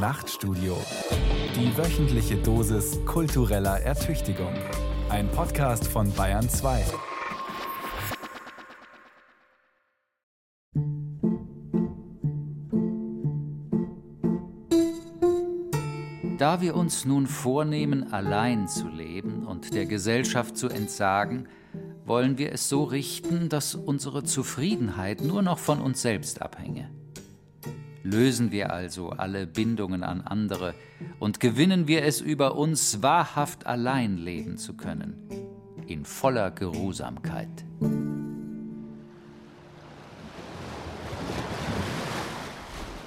Nachtstudio. Die wöchentliche Dosis kultureller Ertüchtigung. Ein Podcast von Bayern 2. Da wir uns nun vornehmen, allein zu leben und der Gesellschaft zu entsagen, wollen wir es so richten, dass unsere Zufriedenheit nur noch von uns selbst abhänge. Lösen wir also alle Bindungen an andere und gewinnen wir es über uns, wahrhaft allein leben zu können, in voller Geruhsamkeit.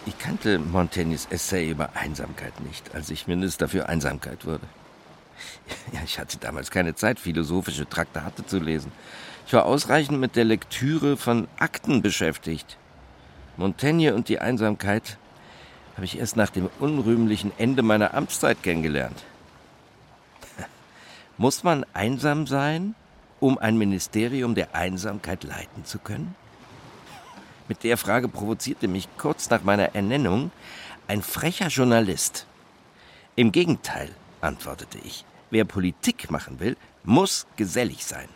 Ich kannte Montaignes Essay über Einsamkeit nicht, als ich Minister für Einsamkeit wurde. Ja, ich hatte damals keine Zeit, philosophische Traktate zu lesen. Ich war ausreichend mit der Lektüre von Akten beschäftigt. Montaigne und die Einsamkeit habe ich erst nach dem unrühmlichen Ende meiner Amtszeit kennengelernt. Muss man einsam sein, um ein Ministerium der Einsamkeit leiten zu können? Mit der Frage provozierte mich kurz nach meiner Ernennung ein frecher Journalist. Im Gegenteil, antwortete ich, wer Politik machen will, muss gesellig sein.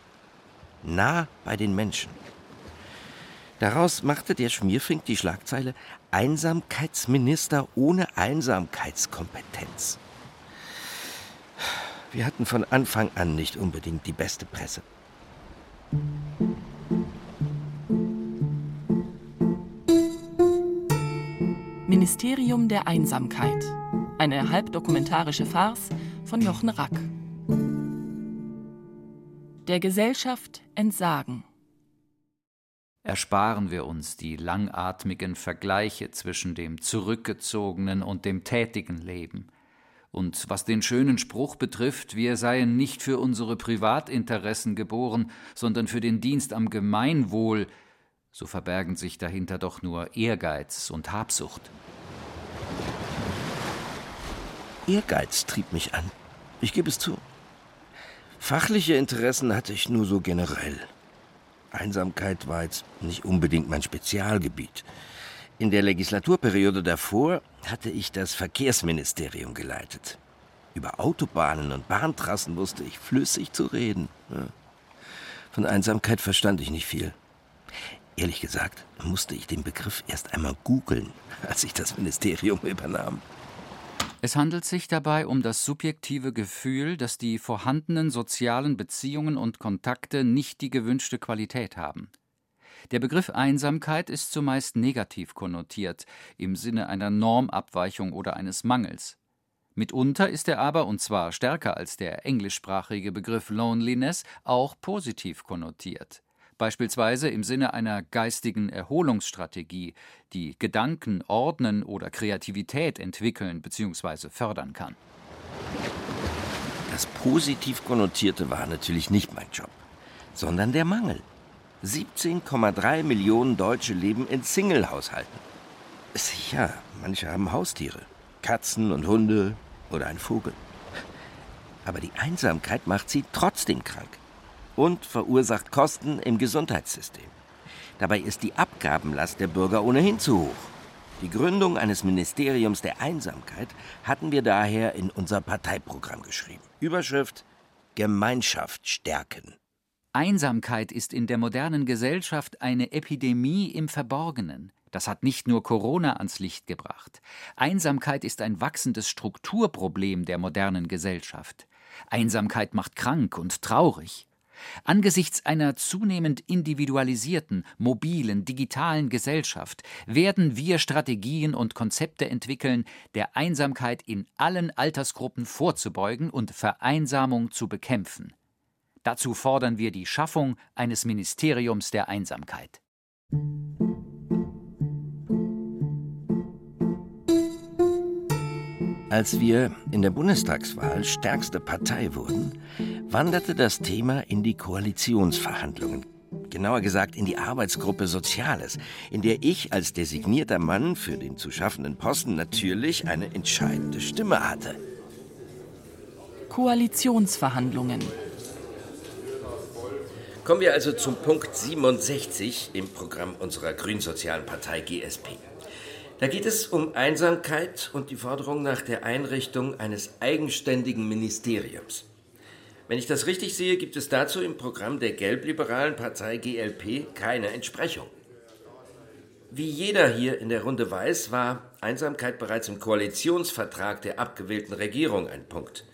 Nah bei den Menschen. Daraus machte der Schmierfink die Schlagzeile Einsamkeitsminister ohne Einsamkeitskompetenz. Wir hatten von Anfang an nicht unbedingt die beste Presse. Ministerium der Einsamkeit. Eine halbdokumentarische Farce von Jochen Rack. Der Gesellschaft entsagen. Ersparen wir uns die langatmigen Vergleiche zwischen dem zurückgezogenen und dem tätigen Leben. Und was den schönen Spruch betrifft, wir seien nicht für unsere Privatinteressen geboren, sondern für den Dienst am Gemeinwohl, so verbergen sich dahinter doch nur Ehrgeiz und Habsucht. Ehrgeiz trieb mich an. Ich gebe es zu. Fachliche Interessen hatte ich nur so generell. Einsamkeit war jetzt nicht unbedingt mein Spezialgebiet. In der Legislaturperiode davor hatte ich das Verkehrsministerium geleitet. Über Autobahnen und Bahntrassen wusste ich flüssig zu reden. Von Einsamkeit verstand ich nicht viel. Ehrlich gesagt musste ich den Begriff erst einmal googeln, als ich das Ministerium übernahm. Es handelt sich dabei um das subjektive Gefühl, dass die vorhandenen sozialen Beziehungen und Kontakte nicht die gewünschte Qualität haben. Der Begriff Einsamkeit ist zumeist negativ konnotiert, im Sinne einer Normabweichung oder eines Mangels. Mitunter ist er aber, und zwar stärker als der englischsprachige Begriff Loneliness, auch positiv konnotiert beispielsweise im Sinne einer geistigen Erholungsstrategie, die Gedanken ordnen oder Kreativität entwickeln bzw. fördern kann. Das positiv konnotierte war natürlich nicht mein Job, sondern der Mangel. 17,3 Millionen Deutsche leben in Singlehaushalten. Sicher, manche haben Haustiere, Katzen und Hunde oder einen Vogel. Aber die Einsamkeit macht sie trotzdem krank und verursacht Kosten im Gesundheitssystem. Dabei ist die Abgabenlast der Bürger ohnehin zu hoch. Die Gründung eines Ministeriums der Einsamkeit hatten wir daher in unser Parteiprogramm geschrieben. Überschrift Gemeinschaft stärken. Einsamkeit ist in der modernen Gesellschaft eine Epidemie im Verborgenen. Das hat nicht nur Corona ans Licht gebracht. Einsamkeit ist ein wachsendes Strukturproblem der modernen Gesellschaft. Einsamkeit macht krank und traurig. Angesichts einer zunehmend individualisierten, mobilen, digitalen Gesellschaft werden wir Strategien und Konzepte entwickeln, der Einsamkeit in allen Altersgruppen vorzubeugen und Vereinsamung zu bekämpfen. Dazu fordern wir die Schaffung eines Ministeriums der Einsamkeit. Als wir in der Bundestagswahl stärkste Partei wurden, wanderte das Thema in die Koalitionsverhandlungen. Genauer gesagt in die Arbeitsgruppe Soziales, in der ich als designierter Mann für den zu schaffenden Posten natürlich eine entscheidende Stimme hatte. Koalitionsverhandlungen. Kommen wir also zum Punkt 67 im Programm unserer grünsozialen Partei GSP. Da geht es um Einsamkeit und die Forderung nach der Einrichtung eines eigenständigen Ministeriums. Wenn ich das richtig sehe, gibt es dazu im Programm der gelbliberalen Partei GLP keine Entsprechung. Wie jeder hier in der Runde weiß, war Einsamkeit bereits im Koalitionsvertrag der abgewählten Regierung ein Punkt.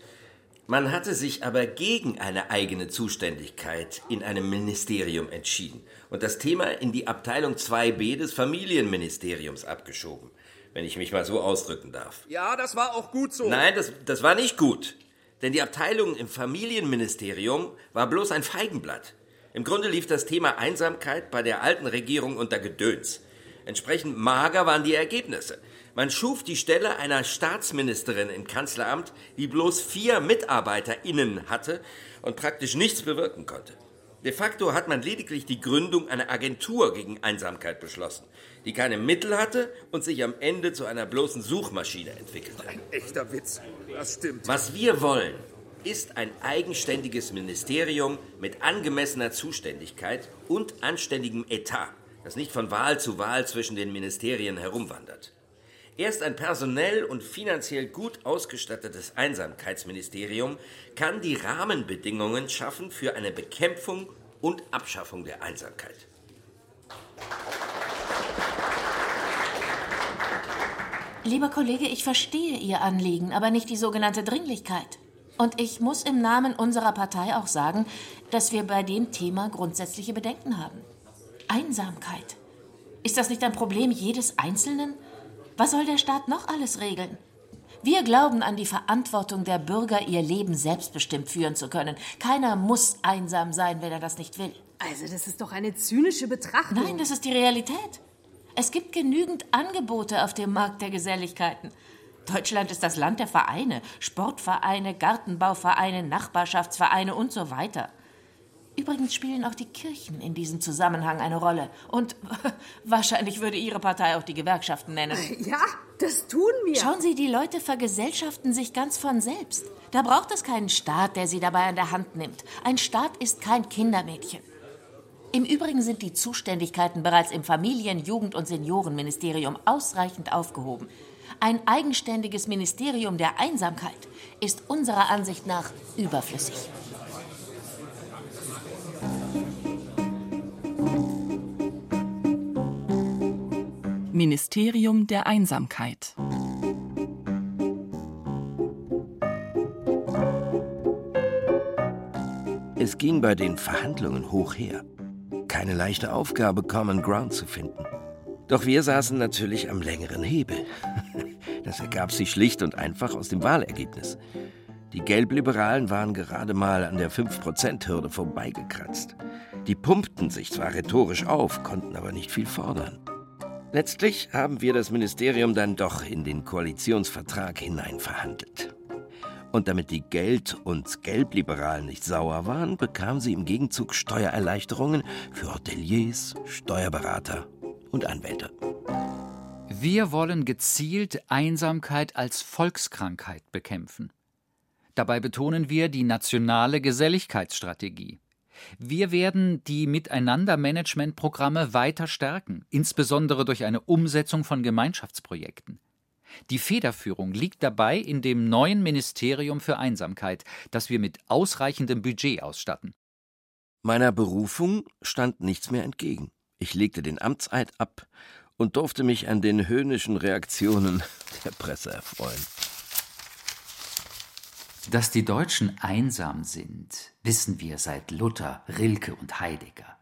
Man hatte sich aber gegen eine eigene Zuständigkeit in einem Ministerium entschieden und das Thema in die Abteilung 2b des Familienministeriums abgeschoben, wenn ich mich mal so ausdrücken darf. Ja, das war auch gut so. Nein, das, das war nicht gut. Denn die Abteilung im Familienministerium war bloß ein Feigenblatt. Im Grunde lief das Thema Einsamkeit bei der alten Regierung unter Gedöns. Entsprechend mager waren die Ergebnisse. Man schuf die Stelle einer Staatsministerin im Kanzleramt, die bloß vier MitarbeiterInnen hatte und praktisch nichts bewirken konnte. De facto hat man lediglich die Gründung einer Agentur gegen Einsamkeit beschlossen, die keine Mittel hatte und sich am Ende zu einer bloßen Suchmaschine entwickelte. Ein echter Witz, das stimmt. Was wir wollen, ist ein eigenständiges Ministerium mit angemessener Zuständigkeit und anständigem Etat das nicht von Wahl zu Wahl zwischen den Ministerien herumwandert. Erst ein personell und finanziell gut ausgestattetes Einsamkeitsministerium kann die Rahmenbedingungen schaffen für eine Bekämpfung und Abschaffung der Einsamkeit. Lieber Kollege, ich verstehe Ihr Anliegen, aber nicht die sogenannte Dringlichkeit. Und ich muss im Namen unserer Partei auch sagen, dass wir bei dem Thema grundsätzliche Bedenken haben. Einsamkeit. Ist das nicht ein Problem jedes Einzelnen? Was soll der Staat noch alles regeln? Wir glauben an die Verantwortung der Bürger, ihr Leben selbstbestimmt führen zu können. Keiner muss einsam sein, wenn er das nicht will. Also, das ist doch eine zynische Betrachtung. Nein, das ist die Realität. Es gibt genügend Angebote auf dem Markt der Geselligkeiten. Deutschland ist das Land der Vereine, Sportvereine, Gartenbauvereine, Nachbarschaftsvereine und so weiter. Übrigens spielen auch die Kirchen in diesem Zusammenhang eine Rolle. Und wahrscheinlich würde Ihre Partei auch die Gewerkschaften nennen. Ja, das tun wir. Schauen Sie, die Leute vergesellschaften sich ganz von selbst. Da braucht es keinen Staat, der sie dabei an der Hand nimmt. Ein Staat ist kein Kindermädchen. Im Übrigen sind die Zuständigkeiten bereits im Familien-, Jugend- und Seniorenministerium ausreichend aufgehoben. Ein eigenständiges Ministerium der Einsamkeit ist unserer Ansicht nach überflüssig. Ministerium der Einsamkeit. Es ging bei den Verhandlungen hoch her. Keine leichte Aufgabe, Common Ground zu finden. Doch wir saßen natürlich am längeren Hebel. Das ergab sich schlicht und einfach aus dem Wahlergebnis. Die Gelbliberalen waren gerade mal an der 5%-Hürde vorbeigekratzt. Die pumpten sich zwar rhetorisch auf, konnten aber nicht viel fordern. Letztlich haben wir das Ministerium dann doch in den Koalitionsvertrag hinein verhandelt. Und damit die Geld- und Gelbliberalen nicht sauer waren, bekamen sie im Gegenzug Steuererleichterungen für Hoteliers, Steuerberater und Anwälte. Wir wollen gezielt Einsamkeit als Volkskrankheit bekämpfen. Dabei betonen wir die nationale Geselligkeitsstrategie. Wir werden die Miteinander-Management-Programme weiter stärken, insbesondere durch eine Umsetzung von Gemeinschaftsprojekten. Die Federführung liegt dabei in dem neuen Ministerium für Einsamkeit, das wir mit ausreichendem Budget ausstatten. Meiner Berufung stand nichts mehr entgegen. Ich legte den Amtseid ab und durfte mich an den höhnischen Reaktionen der Presse erfreuen. Dass die Deutschen einsam sind, wissen wir seit Luther, Rilke und Heidegger.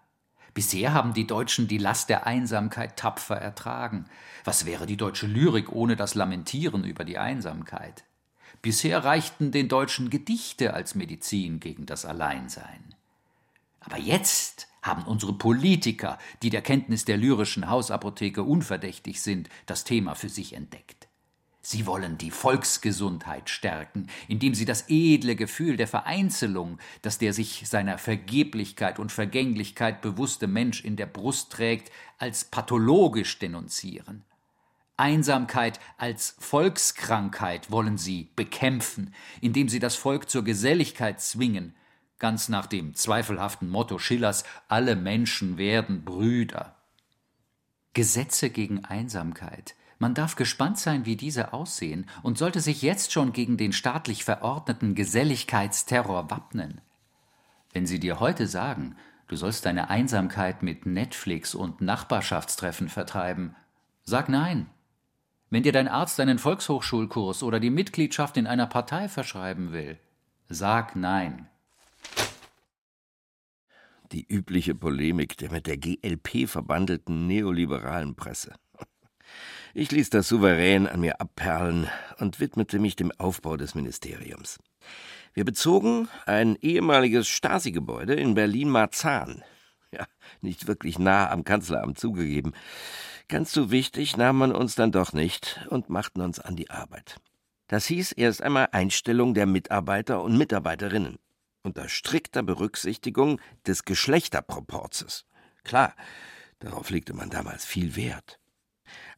Bisher haben die Deutschen die Last der Einsamkeit tapfer ertragen. Was wäre die deutsche Lyrik ohne das Lamentieren über die Einsamkeit? Bisher reichten den Deutschen Gedichte als Medizin gegen das Alleinsein. Aber jetzt haben unsere Politiker, die der Kenntnis der lyrischen Hausapotheke unverdächtig sind, das Thema für sich entdeckt. Sie wollen die Volksgesundheit stärken, indem sie das edle Gefühl der Vereinzelung, das der sich seiner Vergeblichkeit und Vergänglichkeit bewusste Mensch in der Brust trägt, als pathologisch denunzieren. Einsamkeit als Volkskrankheit wollen sie bekämpfen, indem sie das Volk zur Geselligkeit zwingen, ganz nach dem zweifelhaften Motto Schillers Alle Menschen werden Brüder. Gesetze gegen Einsamkeit Man darf gespannt sein, wie diese aussehen und sollte sich jetzt schon gegen den staatlich verordneten Geselligkeitsterror wappnen. Wenn sie dir heute sagen, du sollst deine Einsamkeit mit Netflix und Nachbarschaftstreffen vertreiben, sag nein. Wenn dir dein Arzt einen Volkshochschulkurs oder die Mitgliedschaft in einer Partei verschreiben will, sag nein. Die übliche Polemik der mit der GLP verbandelten neoliberalen Presse. Ich ließ das souverän an mir abperlen und widmete mich dem Aufbau des Ministeriums. Wir bezogen ein ehemaliges Stasi-Gebäude in Berlin-Marzahn. Ja, nicht wirklich nah am Kanzleramt zugegeben. Ganz so wichtig nahm man uns dann doch nicht und machten uns an die Arbeit. Das hieß erst einmal Einstellung der Mitarbeiter und Mitarbeiterinnen unter strikter Berücksichtigung des Geschlechterproporzes. Klar, darauf legte man damals viel Wert.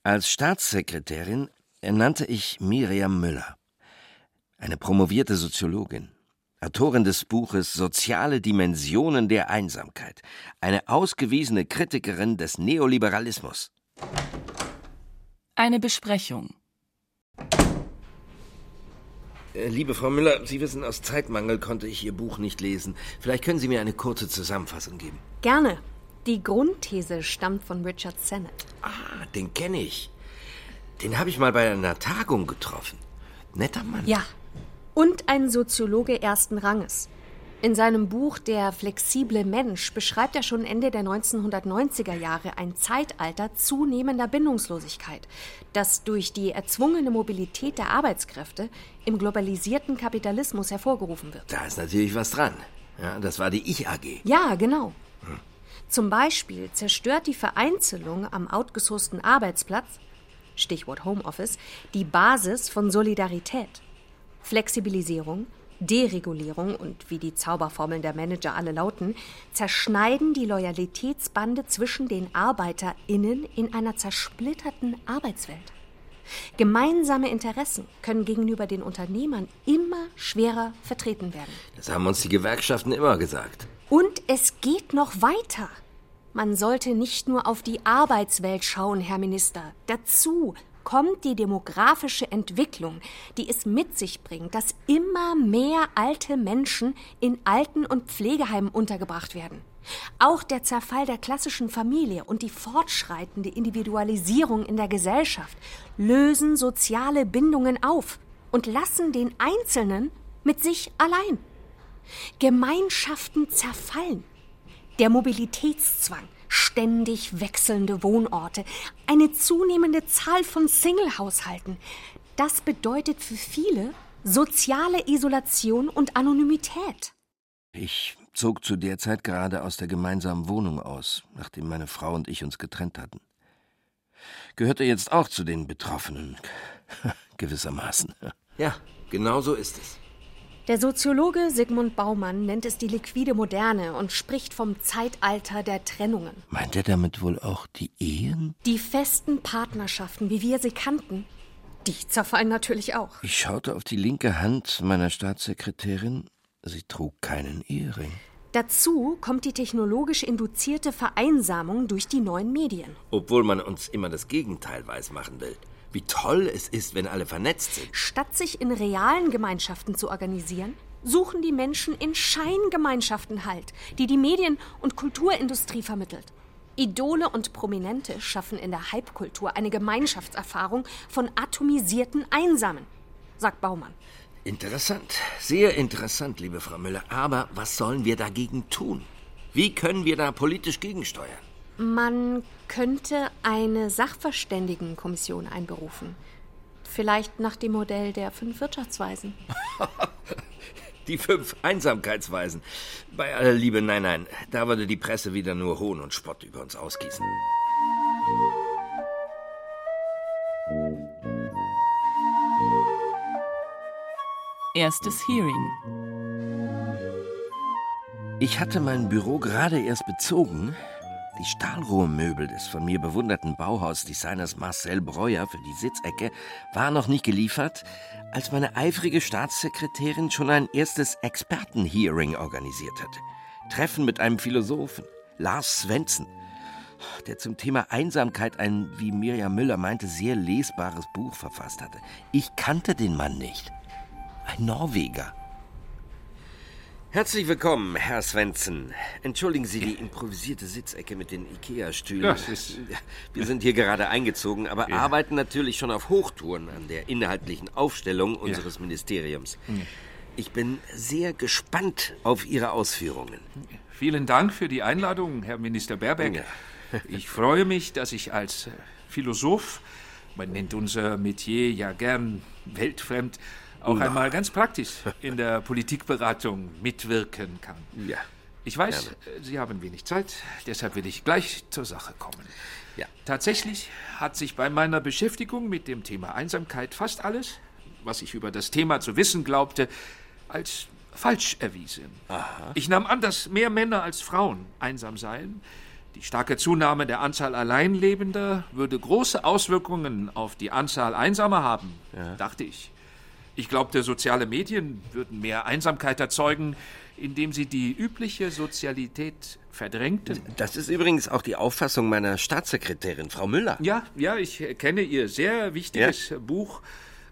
Als Staatssekretärin ernannte ich Miriam Müller, eine promovierte Soziologin, Autorin des Buches Soziale Dimensionen der Einsamkeit, eine ausgewiesene Kritikerin des Neoliberalismus. Eine Besprechung. Äh, liebe Frau Müller, Sie wissen, aus Zeitmangel konnte ich Ihr Buch nicht lesen. Vielleicht können Sie mir eine kurze Zusammenfassung geben. Gerne. Die Grundthese stammt von Richard Sennett. Ah, den kenne ich. Den habe ich mal bei einer Tagung getroffen. Netter Mann. Ja. Und ein Soziologe ersten Ranges. In seinem Buch Der flexible Mensch beschreibt er schon Ende der 1990er Jahre ein Zeitalter zunehmender Bindungslosigkeit, das durch die erzwungene Mobilität der Arbeitskräfte im globalisierten Kapitalismus hervorgerufen wird. Da ist natürlich was dran. Ja, das war die Ich-AG. Ja, genau. Zum Beispiel zerstört die Vereinzelung am outgesourcten Arbeitsplatz, Stichwort Homeoffice, die Basis von Solidarität. Flexibilisierung, Deregulierung und wie die Zauberformeln der Manager alle lauten, zerschneiden die Loyalitätsbande zwischen den ArbeiterInnen in einer zersplitterten Arbeitswelt. Gemeinsame Interessen können gegenüber den Unternehmern immer schwerer vertreten werden. Das haben uns die Gewerkschaften immer gesagt. Und es geht noch weiter. Man sollte nicht nur auf die Arbeitswelt schauen, Herr Minister. Dazu kommt die demografische Entwicklung, die es mit sich bringt, dass immer mehr alte Menschen in Alten- und Pflegeheimen untergebracht werden. Auch der Zerfall der klassischen Familie und die fortschreitende Individualisierung in der Gesellschaft lösen soziale Bindungen auf und lassen den Einzelnen mit sich allein. Gemeinschaften zerfallen. Der Mobilitätszwang, ständig wechselnde Wohnorte, eine zunehmende Zahl von Single-Haushalten. Das bedeutet für viele soziale Isolation und Anonymität. Ich zog zu der Zeit gerade aus der gemeinsamen Wohnung aus, nachdem meine Frau und ich uns getrennt hatten. Gehörte jetzt auch zu den Betroffenen, gewissermaßen. Ja, genau so ist es. Der Soziologe Sigmund Baumann nennt es die liquide Moderne und spricht vom Zeitalter der Trennungen. Meint er damit wohl auch die Ehen? Die festen Partnerschaften, wie wir sie kannten, die zerfallen natürlich auch. Ich schaute auf die linke Hand meiner Staatssekretärin. Sie trug keinen Ehering. Dazu kommt die technologisch induzierte Vereinsamung durch die neuen Medien. Obwohl man uns immer das Gegenteil weismachen will wie toll es ist, wenn alle vernetzt sind. Statt sich in realen Gemeinschaften zu organisieren, suchen die Menschen in Scheingemeinschaften Halt, die die Medien- und Kulturindustrie vermittelt. Idole und Prominente schaffen in der Hype-Kultur eine Gemeinschaftserfahrung von atomisierten Einsamen, sagt Baumann. Interessant, sehr interessant, liebe Frau Müller. Aber was sollen wir dagegen tun? Wie können wir da politisch gegensteuern? Man könnte eine Sachverständigenkommission einberufen. Vielleicht nach dem Modell der fünf Wirtschaftsweisen. die fünf Einsamkeitsweisen. Bei aller Liebe, nein, nein, da würde die Presse wieder nur Hohn und Spott über uns ausgießen. Erstes Hearing. Ich hatte mein Büro gerade erst bezogen, die Stahlrohrmöbel des von mir bewunderten Bauhausdesigners Marcel Breuer für die Sitzecke waren noch nicht geliefert, als meine eifrige Staatssekretärin schon ein erstes Expertenhearing organisiert hatte. Treffen mit einem Philosophen, Lars Svensson. der zum Thema Einsamkeit ein, wie Mirjam Müller meinte, sehr lesbares Buch verfasst hatte. Ich kannte den Mann nicht. Ein Norweger. Herzlich willkommen, Herr Svensson. Entschuldigen Sie die improvisierte Sitzecke mit den Ikea-Stühlen. Ist Wir sind hier gerade eingezogen, aber Ja. arbeiten natürlich schon auf Hochtouren an der inhaltlichen Aufstellung unseres Ministeriums. Ich bin sehr gespannt auf Ihre Ausführungen. Vielen Dank für die Einladung, Herr Minister Baerbeck. Ja. Ich freue mich, dass ich als Philosoph, man nennt unser Metier ja gern weltfremd, auch Na. einmal ganz praktisch in der Politikberatung mitwirken kann. Ja. Ich weiß, Gerne. äh, Sie haben wenig Zeit, deshalb will ich gleich zur Sache kommen. Ja. Tatsächlich hat sich bei meiner Beschäftigung mit dem Thema Einsamkeit fast alles, was ich über das Thema zu wissen glaubte, als falsch erwiesen. Ich nahm an, dass mehr Männer als Frauen einsam seien. Die starke Zunahme der Anzahl Alleinlebender würde große Auswirkungen auf die Anzahl Einsamer haben, dachte ich. Ich glaubte, soziale Medien würden mehr Einsamkeit erzeugen, indem sie die übliche Sozialität verdrängten. Das ist übrigens auch die Auffassung meiner Staatssekretärin, Frau Müller. Ja, ja, ich kenne Ihr sehr wichtiges Buch,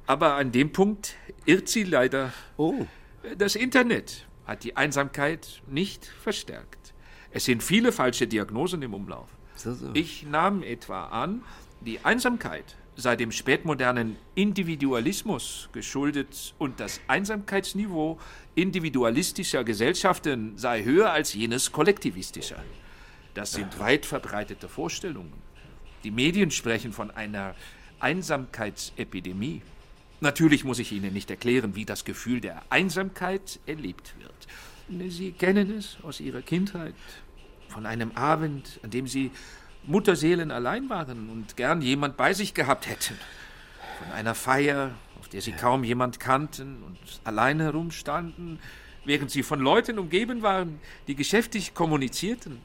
aber an dem Punkt irrt sie leider. Oh. Das Internet hat die Einsamkeit nicht verstärkt. Es sind viele falsche Diagnosen im Umlauf. So, so. Ich nahm etwa an, die Einsamkeit sei dem spätmodernen Individualismus geschuldet und das Einsamkeitsniveau individualistischer Gesellschaften sei höher als jenes kollektivistischer. Das sind weit verbreitete Vorstellungen. Die Medien sprechen von einer Einsamkeitsepidemie. Natürlich muss ich Ihnen nicht erklären, wie das Gefühl der Einsamkeit erlebt wird. Sie kennen es aus Ihrer Kindheit, von einem Abend, an dem Sie Mutterseelen allein waren und gern jemand bei sich gehabt hätten. Von einer Feier, auf der Sie kaum jemand kannten und allein herumstanden, während Sie von Leuten umgeben waren, die geschäftig kommunizierten.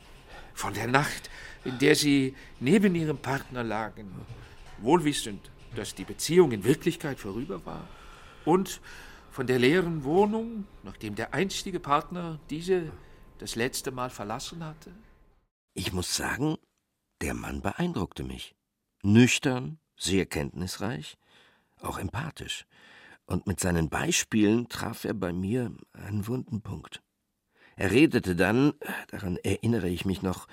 Von der Nacht, in der Sie neben Ihrem Partner lagen, wohlwissend, dass die Beziehung in Wirklichkeit vorüber war. Und von der leeren Wohnung, nachdem der einstige Partner diese das letzte Mal verlassen hatte. Ich muss sagen, der Mann beeindruckte mich. Nüchtern, sehr kenntnisreich, auch empathisch. Und mit seinen Beispielen traf er bei mir einen wunden Punkt. Er redete dann, daran erinnere ich mich noch,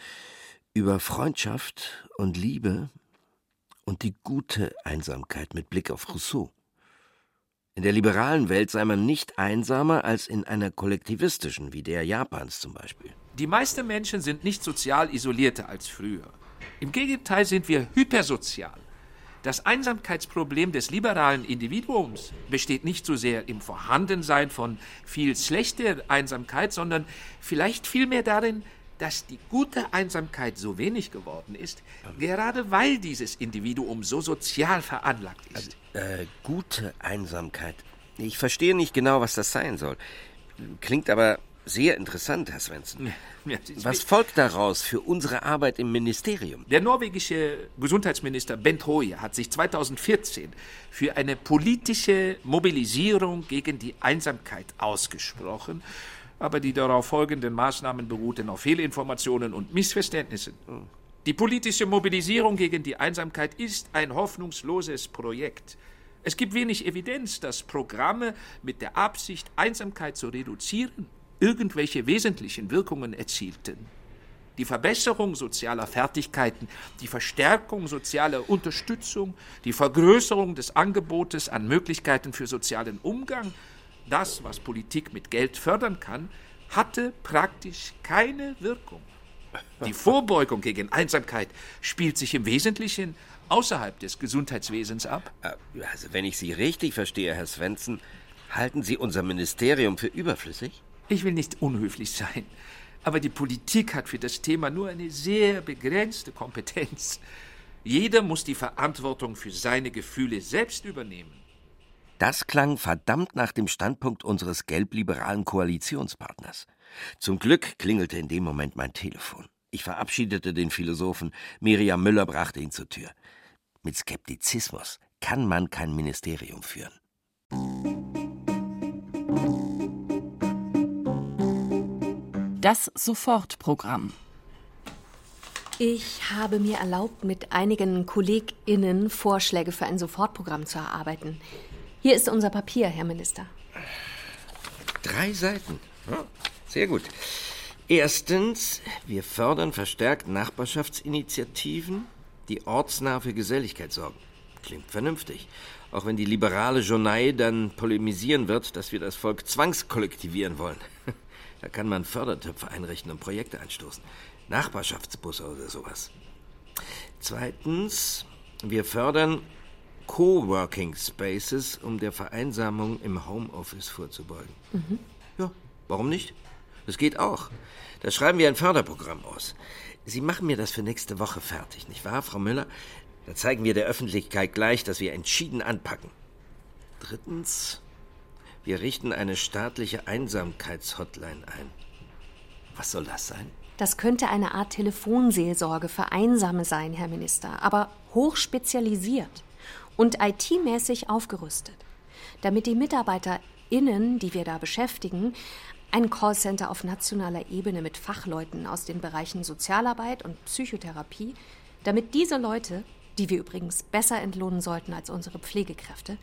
über Freundschaft und Liebe und die gute Einsamkeit mit Blick auf Rousseau. In der liberalen Welt sei man nicht einsamer als in einer kollektivistischen, wie der Japans zum Beispiel. Die meisten Menschen sind nicht sozial isolierter als früher. Im Gegenteil sind wir hypersozial. Das Einsamkeitsproblem des liberalen Individuums besteht nicht so sehr im Vorhandensein von viel schlechter Einsamkeit, sondern vielleicht vielmehr darin, dass die gute Einsamkeit so wenig geworden ist, gerade weil dieses Individuum so sozial veranlagt ist. Äh, gute Einsamkeit. Ich verstehe nicht genau, was das sein soll. Klingt aber sehr interessant, Herr Svensson. Was folgt daraus für unsere Arbeit im Ministerium? Der norwegische Gesundheitsminister Bent Høie hat sich 2014 für eine politische Mobilisierung gegen die Einsamkeit ausgesprochen, aber die darauf folgenden Maßnahmen beruhten auf Fehlinformationen und Missverständnissen. Die politische Mobilisierung gegen die Einsamkeit ist ein hoffnungsloses Projekt. Es gibt wenig Evidenz, dass Programme mit der Absicht, Einsamkeit zu reduzieren, irgendwelche wesentlichen Wirkungen erzielten. Die Verbesserung sozialer Fertigkeiten, die Verstärkung sozialer Unterstützung, die Vergrößerung des Angebotes an Möglichkeiten für sozialen Umgang, das, was Politik mit Geld fördern kann, hatte praktisch keine Wirkung. Die Vorbeugung gegen Einsamkeit spielt sich im Wesentlichen außerhalb des Gesundheitswesens ab. Äh, Also, wenn ich Sie richtig verstehe, Herr Svensson, halten Sie unser Ministerium für überflüssig? Ich will nicht unhöflich sein, aber die Politik hat für das Thema nur eine sehr begrenzte Kompetenz. Jeder muss die Verantwortung für seine Gefühle selbst übernehmen. Das klang verdammt nach dem Standpunkt unseres gelbliberalen Koalitionspartners. Zum Glück klingelte in dem Moment mein Telefon. Ich verabschiedete den Philosophen, Miriam Müller brachte ihn zur Tür. Mit Skeptizismus kann man kein Ministerium führen. Das Sofortprogramm. Ich habe mir erlaubt, mit einigen KollegInnen Vorschläge für ein Sofortprogramm zu erarbeiten. Hier ist unser Papier, Herr Minister. Drei Seiten. Ja, sehr gut. Erstens, wir fördern verstärkt Nachbarschaftsinitiativen, die ortsnah für Geselligkeit sorgen. Klingt vernünftig. Auch wenn die liberale Journei dann polemisieren wird, dass wir das Volk zwangskollektivieren wollen. Da kann man Fördertöpfe einrichten und Projekte anstoßen. Nachbarschaftsbusse oder sowas. Zweitens, wir fördern Coworking Spaces, um der Vereinsamung im Homeoffice vorzubeugen. Mhm. Ja, warum nicht? Das geht auch. Da schreiben wir ein Förderprogramm aus. Sie machen mir das für nächste Woche fertig, nicht wahr, Frau Müller? Da zeigen wir der Öffentlichkeit gleich, dass wir entschieden anpacken. Drittens, wir richten eine staatliche Einsamkeitshotline ein. Was soll das sein? Das könnte eine Art Telefonseelsorge für Einsame sein, Herr Minister, aber hochspezialisiert und IT-mäßig aufgerüstet, damit die MitarbeiterInnen, die wir da beschäftigen, ein Callcenter auf nationaler Ebene mit Fachleuten aus den Bereichen Sozialarbeit und Psychotherapie, damit diese Leute die wir übrigens besser entlohnen sollten als unsere Pflegekräfte,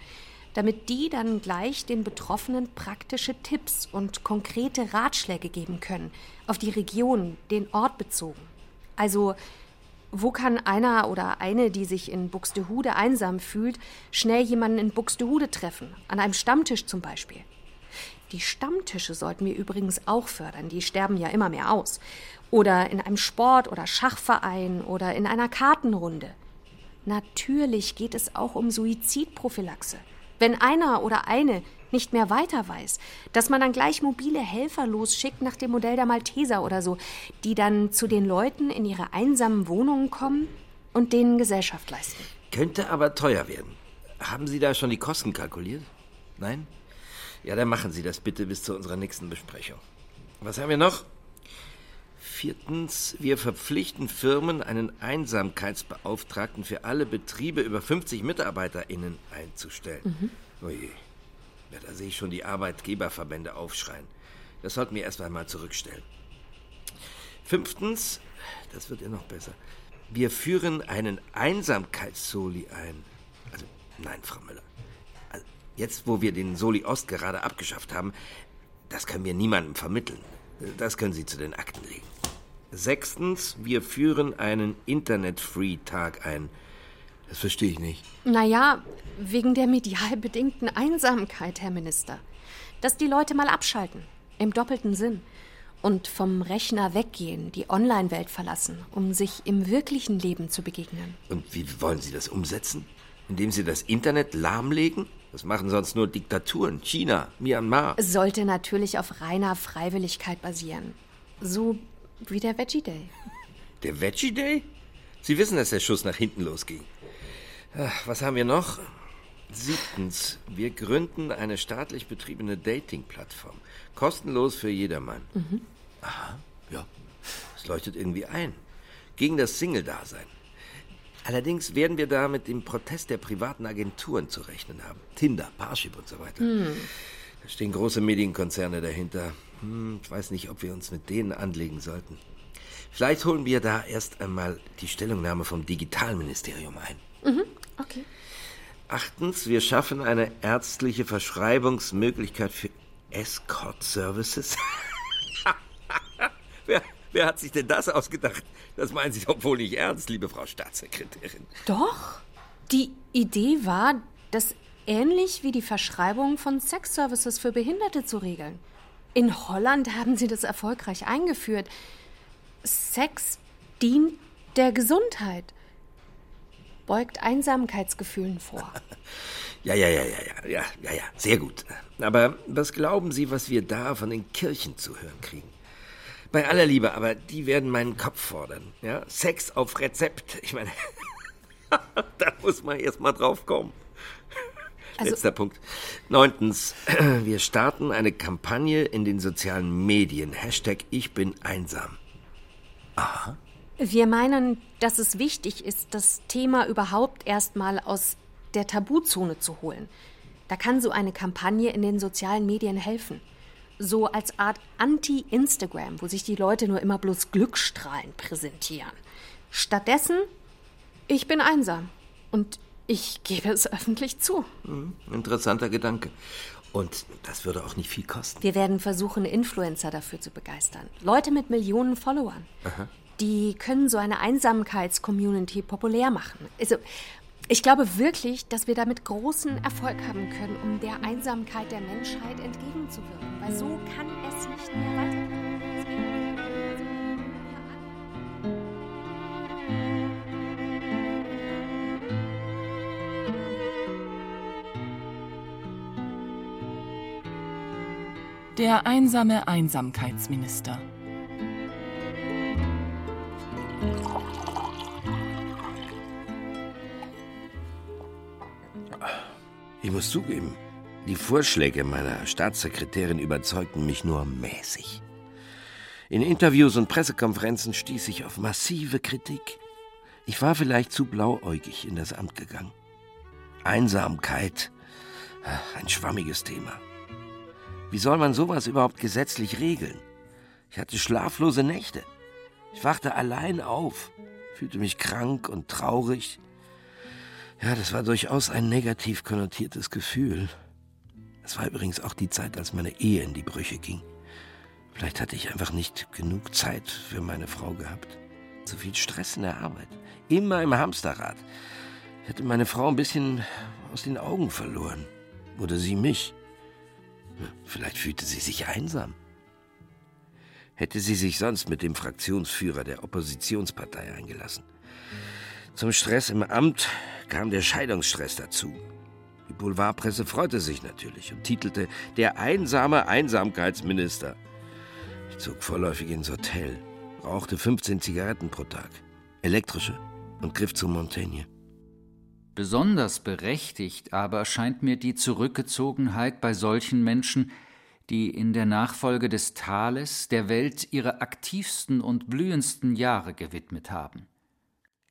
damit die dann gleich den Betroffenen praktische Tipps und konkrete Ratschläge geben können, auf die Region, den Ort bezogen. Also, wo kann einer oder eine, die sich in Buxtehude einsam fühlt, schnell jemanden in Buxtehude treffen, an einem Stammtisch zum Beispiel? Die Stammtische sollten wir übrigens auch fördern, die sterben ja immer mehr aus. Oder in einem Sport- oder Schachverein oder in einer Kartenrunde. Natürlich geht es auch um Suizidprophylaxe. Wenn einer oder eine nicht mehr weiter weiß, dass man dann gleich mobile Helfer losschickt nach dem Modell der Malteser oder so, die dann zu den Leuten in ihre einsamen Wohnungen kommen und denen Gesellschaft leisten. Könnte aber teuer werden. Haben Sie da schon die Kosten kalkuliert? Nein? Ja, dann machen Sie das bitte bis zu unserer nächsten Besprechung. Was haben wir noch? Viertens, wir verpflichten Firmen, einen Einsamkeitsbeauftragten für alle Betriebe über 50 MitarbeiterInnen einzustellen. Mhm. Oje. Ja, da sehe ich schon die Arbeitgeberverbände aufschreien. Das sollten wir erst einmal zurückstellen. Fünftens, das wird ja noch besser. Wir führen einen Einsamkeitssoli ein. Also, nein, Frau Müller. Also, jetzt, wo wir den Soli Ost gerade abgeschafft haben, das können wir niemandem vermitteln. Das können Sie zu den Akten legen. Sechstens, wir führen einen Internet-Free-Tag ein. Das verstehe ich nicht. Naja, wegen der medial bedingten Einsamkeit, Herr Minister. Dass die Leute mal abschalten. Im doppelten Sinn. Und vom Rechner weggehen, die Online-Welt verlassen, um sich im wirklichen Leben zu begegnen. Und wie wollen Sie das umsetzen? Indem Sie das Internet lahmlegen? Das machen sonst nur Diktaturen. China, Myanmar. Es sollte natürlich auf reiner Freiwilligkeit basieren. So wie der Veggie Day. Der Veggie Day? Sie wissen, dass der Schuss nach hinten losging. Ach, was haben wir noch? Siebtens, wir gründen eine staatlich betriebene Dating-Plattform. Kostenlos für jedermann. Mhm. Aha, ja. Das leuchtet irgendwie ein. Gegen das Single-Dasein. Allerdings werden wir da mit dem Protest der privaten Agenturen zu rechnen haben. Tinder, Parship und so weiter. Mhm. Da stehen große Medienkonzerne dahinter. Hm, ich weiß nicht, ob wir uns mit denen anlegen sollten. Vielleicht holen wir da erst einmal die Stellungnahme vom Digitalministerium ein. Mhm, okay. Achtens, wir schaffen eine ärztliche Verschreibungsmöglichkeit für Escort Services. wer, wer hat sich denn das ausgedacht? Das meinen Sie doch wohl nicht ernst, liebe Frau Staatssekretärin. Doch. Die Idee war, das ähnlich wie die Verschreibung von Sexservices für Behinderte zu regeln. In Holland haben sie das erfolgreich eingeführt. Sex dient der Gesundheit, beugt Einsamkeitsgefühlen vor. Ja, ja, ja, ja, ja, ja, ja, ja, sehr gut. Aber was glauben Sie, was wir da von den Kirchen zu hören kriegen? Bei aller Liebe, aber die werden meinen Kopf fordern. Ja? Sex auf Rezept. Ich meine, da muss man erst mal drauf kommen. Also, Letzter Punkt. Neuntens, wir starten eine Kampagne in den sozialen Medien. Hashtag Ich bin einsam. Aha. Wir meinen, dass es wichtig ist, das Thema überhaupt erstmal aus der Tabuzone zu holen. Da kann so eine Kampagne in den sozialen Medien helfen. So als Art Anti-Instagram, wo sich die Leute nur immer bloß Glücksstrahlen präsentieren. Stattdessen, ich bin einsam. Und ich gebe es öffentlich zu. Hm, interessanter Gedanke. Und das würde auch nicht viel kosten. Wir werden versuchen, Influencer dafür zu begeistern. Leute mit Millionen Followern. Aha. Die können so eine Einsamkeits-Community populär machen. Also, ich glaube wirklich, dass wir damit großen Erfolg haben können, um der Einsamkeit der Menschheit entgegenzuwirken. Weil so kann es nicht mehr weitergehen. Der einsame Einsamkeitsminister. Ich muss zugeben, die Vorschläge meiner Staatssekretärin überzeugten mich nur mäßig. In Interviews und Pressekonferenzen stieß ich auf massive Kritik. Ich war vielleicht zu blauäugig in das Amt gegangen. Einsamkeit, ein schwammiges Thema. Wie soll man sowas überhaupt gesetzlich regeln? Ich hatte schlaflose Nächte. Ich wachte allein auf, fühlte mich krank und traurig. Ja, das war durchaus ein negativ konnotiertes Gefühl. Es war übrigens auch die Zeit, als meine Ehe in die Brüche ging. Vielleicht hatte ich einfach nicht genug Zeit für meine Frau gehabt. Zu viel Stress in der Arbeit. Immer im Hamsterrad. Ich hatte meine Frau ein bisschen aus den Augen verloren. Oder sie mich. Vielleicht fühlte sie sich einsam. Hätte sie sich sonst mit dem Fraktionsführer der Oppositionspartei eingelassen. Zum Stress im Amt kam der Scheidungsstress dazu. Die Boulevardpresse freute sich natürlich und titelte Der einsame Einsamkeitsminister. Ich zog vorläufig ins Hotel, rauchte 15 Zigaretten pro Tag, elektrische und griff zu Montaigne. Besonders berechtigt aber scheint mir die Zurückgezogenheit bei solchen Menschen, die in der Nachfolge des Thales der Welt ihre aktivsten und blühendsten Jahre gewidmet haben.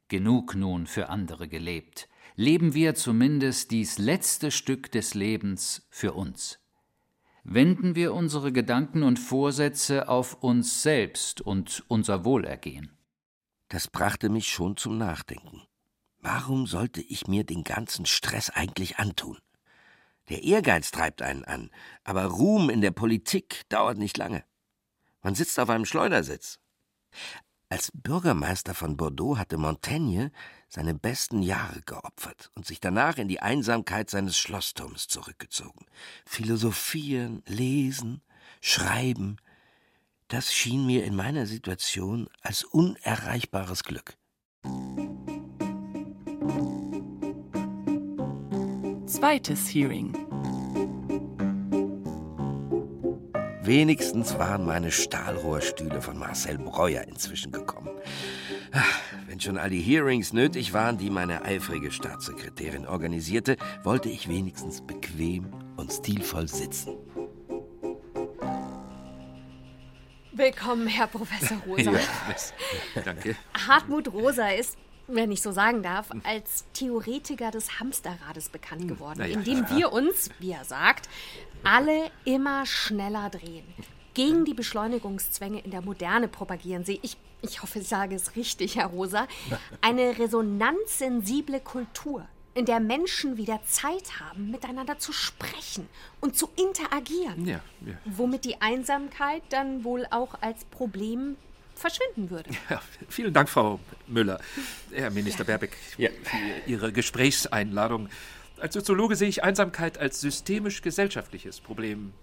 Genug nun für andere gelebt. Leben wir zumindest dies letzte Stück des Lebens für uns. Wenden wir unsere Gedanken und Vorsätze auf uns selbst und unser Wohlergehen. Das brachte mich schon zum Nachdenken. Warum sollte ich mir den ganzen Stress eigentlich antun? Der Ehrgeiz treibt einen an, aber Ruhm in der Politik dauert nicht lange. Man sitzt auf einem Schleudersitz. Als Bürgermeister von Bordeaux hatte Montaigne seine besten Jahre geopfert und sich danach in die Einsamkeit seines Schlossturms zurückgezogen. Philosophieren, lesen, schreiben, das schien mir in meiner Situation als unerreichbares Glück. Zweites Hearing. Wenigstens waren meine Stahlrohrstühle von Marcel Breuer inzwischen gekommen. Ach, wenn schon all die Hearings nötig waren, die meine eifrige Staatssekretärin organisierte, wollte ich wenigstens bequem und stilvoll sitzen. Willkommen, Herr Professor Rosa. Ja, danke. Hartmut Rosa ist, wenn ich so sagen darf, als Theoretiker des Hamsterrades bekannt geworden, na ja, indem wir uns, wie er sagt, alle immer schneller drehen. Gegen die Beschleunigungszwänge in der Moderne propagieren sie, ich, ich hoffe, ich sage es richtig, Herr Rosa, eine resonanzsensible Kultur, in der Menschen wieder Zeit haben, miteinander zu sprechen und zu interagieren. Ja, ja. Womit die Einsamkeit dann wohl auch als Problem verschwinden würde. Ja, vielen Dank, Frau Müller. Herr Minister Baerbeck, für Ihre Gesprächseinladung. Als Soziologe sehe ich Einsamkeit als systemisch-gesellschaftliches Problem.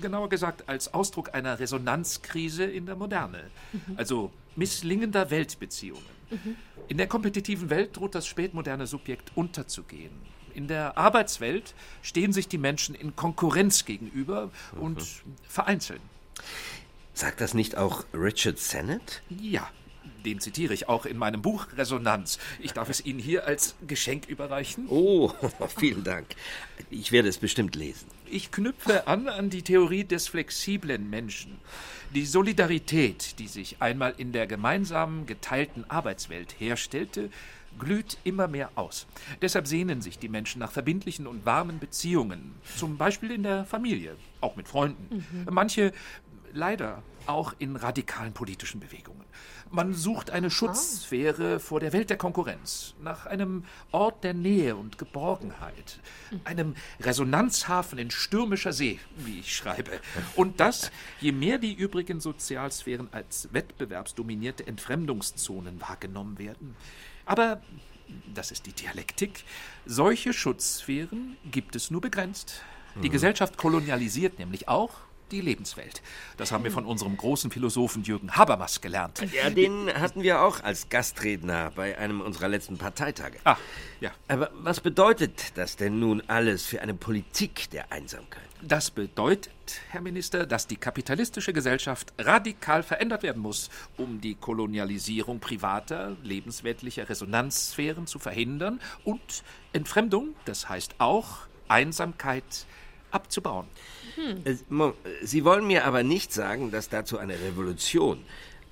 Genauer gesagt als Ausdruck einer Resonanzkrise in der Moderne. Also misslingender Weltbeziehungen. In der kompetitiven Welt droht das spätmoderne Subjekt unterzugehen. In der Arbeitswelt stehen sich die Menschen in Konkurrenz gegenüber und vereinzeln. Sagt das nicht auch Richard Sennett? Ja, den zitiere ich auch in meinem Buch Resonanz. Ich darf es Ihnen hier als Geschenk überreichen. Oh, vielen Dank. Ich werde es bestimmt lesen. Ich knüpfe an an die Theorie des flexiblen Menschen. Die Solidarität, die sich einmal in der gemeinsamen geteilten Arbeitswelt herstellte, glüht immer mehr aus. Deshalb sehnen sich die Menschen nach verbindlichen und warmen Beziehungen, zum Beispiel in der Familie, auch mit Freunden. Manche leider auch in radikalen politischen Bewegungen. Man sucht eine Schutzsphäre vor der Welt der Konkurrenz, nach einem Ort der Nähe und Geborgenheit, einem Resonanzhafen in stürmischer See, wie ich schreibe. Und das, je mehr die übrigen Sozialsphären als wettbewerbsdominierte Entfremdungszonen wahrgenommen werden. Aber das ist die Dialektik. Solche Schutzsphären gibt es nur begrenzt. Die Gesellschaft kolonialisiert nämlich auch die Lebenswelt. Das haben wir von unserem großen Philosophen Jürgen Habermas gelernt. Ja, den hatten wir auch als Gastredner bei einem unserer letzten Parteitage. Ah, ja. Aber was bedeutet das denn nun alles für eine Politik der Einsamkeit? Das bedeutet, Herr Minister, dass die kapitalistische Gesellschaft radikal verändert werden muss, um die Kolonialisierung privater, lebensweltlicher Resonanzsphären zu verhindern und Entfremdung, das heißt auch Einsamkeit, abzubauen. Mo- Sie wollen mir aber nicht sagen, dass dazu eine Revolution,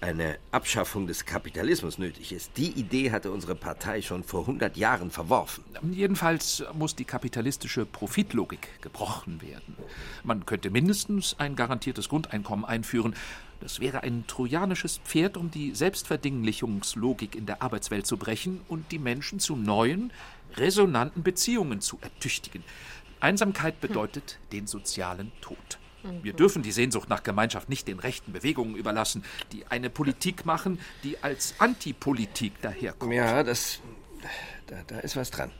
eine Abschaffung des Kapitalismus nötig ist. Die Idee hatte unsere Partei schon vor 100 Jahren verworfen. Jedenfalls muss die kapitalistische Profitlogik gebrochen werden. Man könnte mindestens ein garantiertes Grundeinkommen einführen. Das wäre ein trojanisches Pferd, um die Selbstverdinglichungslogik in der Arbeitswelt zu brechen und die Menschen zu neuen, resonanten Beziehungen zu ertüchtigen. Einsamkeit bedeutet den sozialen Tod. Wir dürfen die Sehnsucht nach Gemeinschaft nicht den rechten Bewegungen überlassen, die eine Politik machen, die als Antipolitik daherkommt. Ja, das. Da, da ist was dran.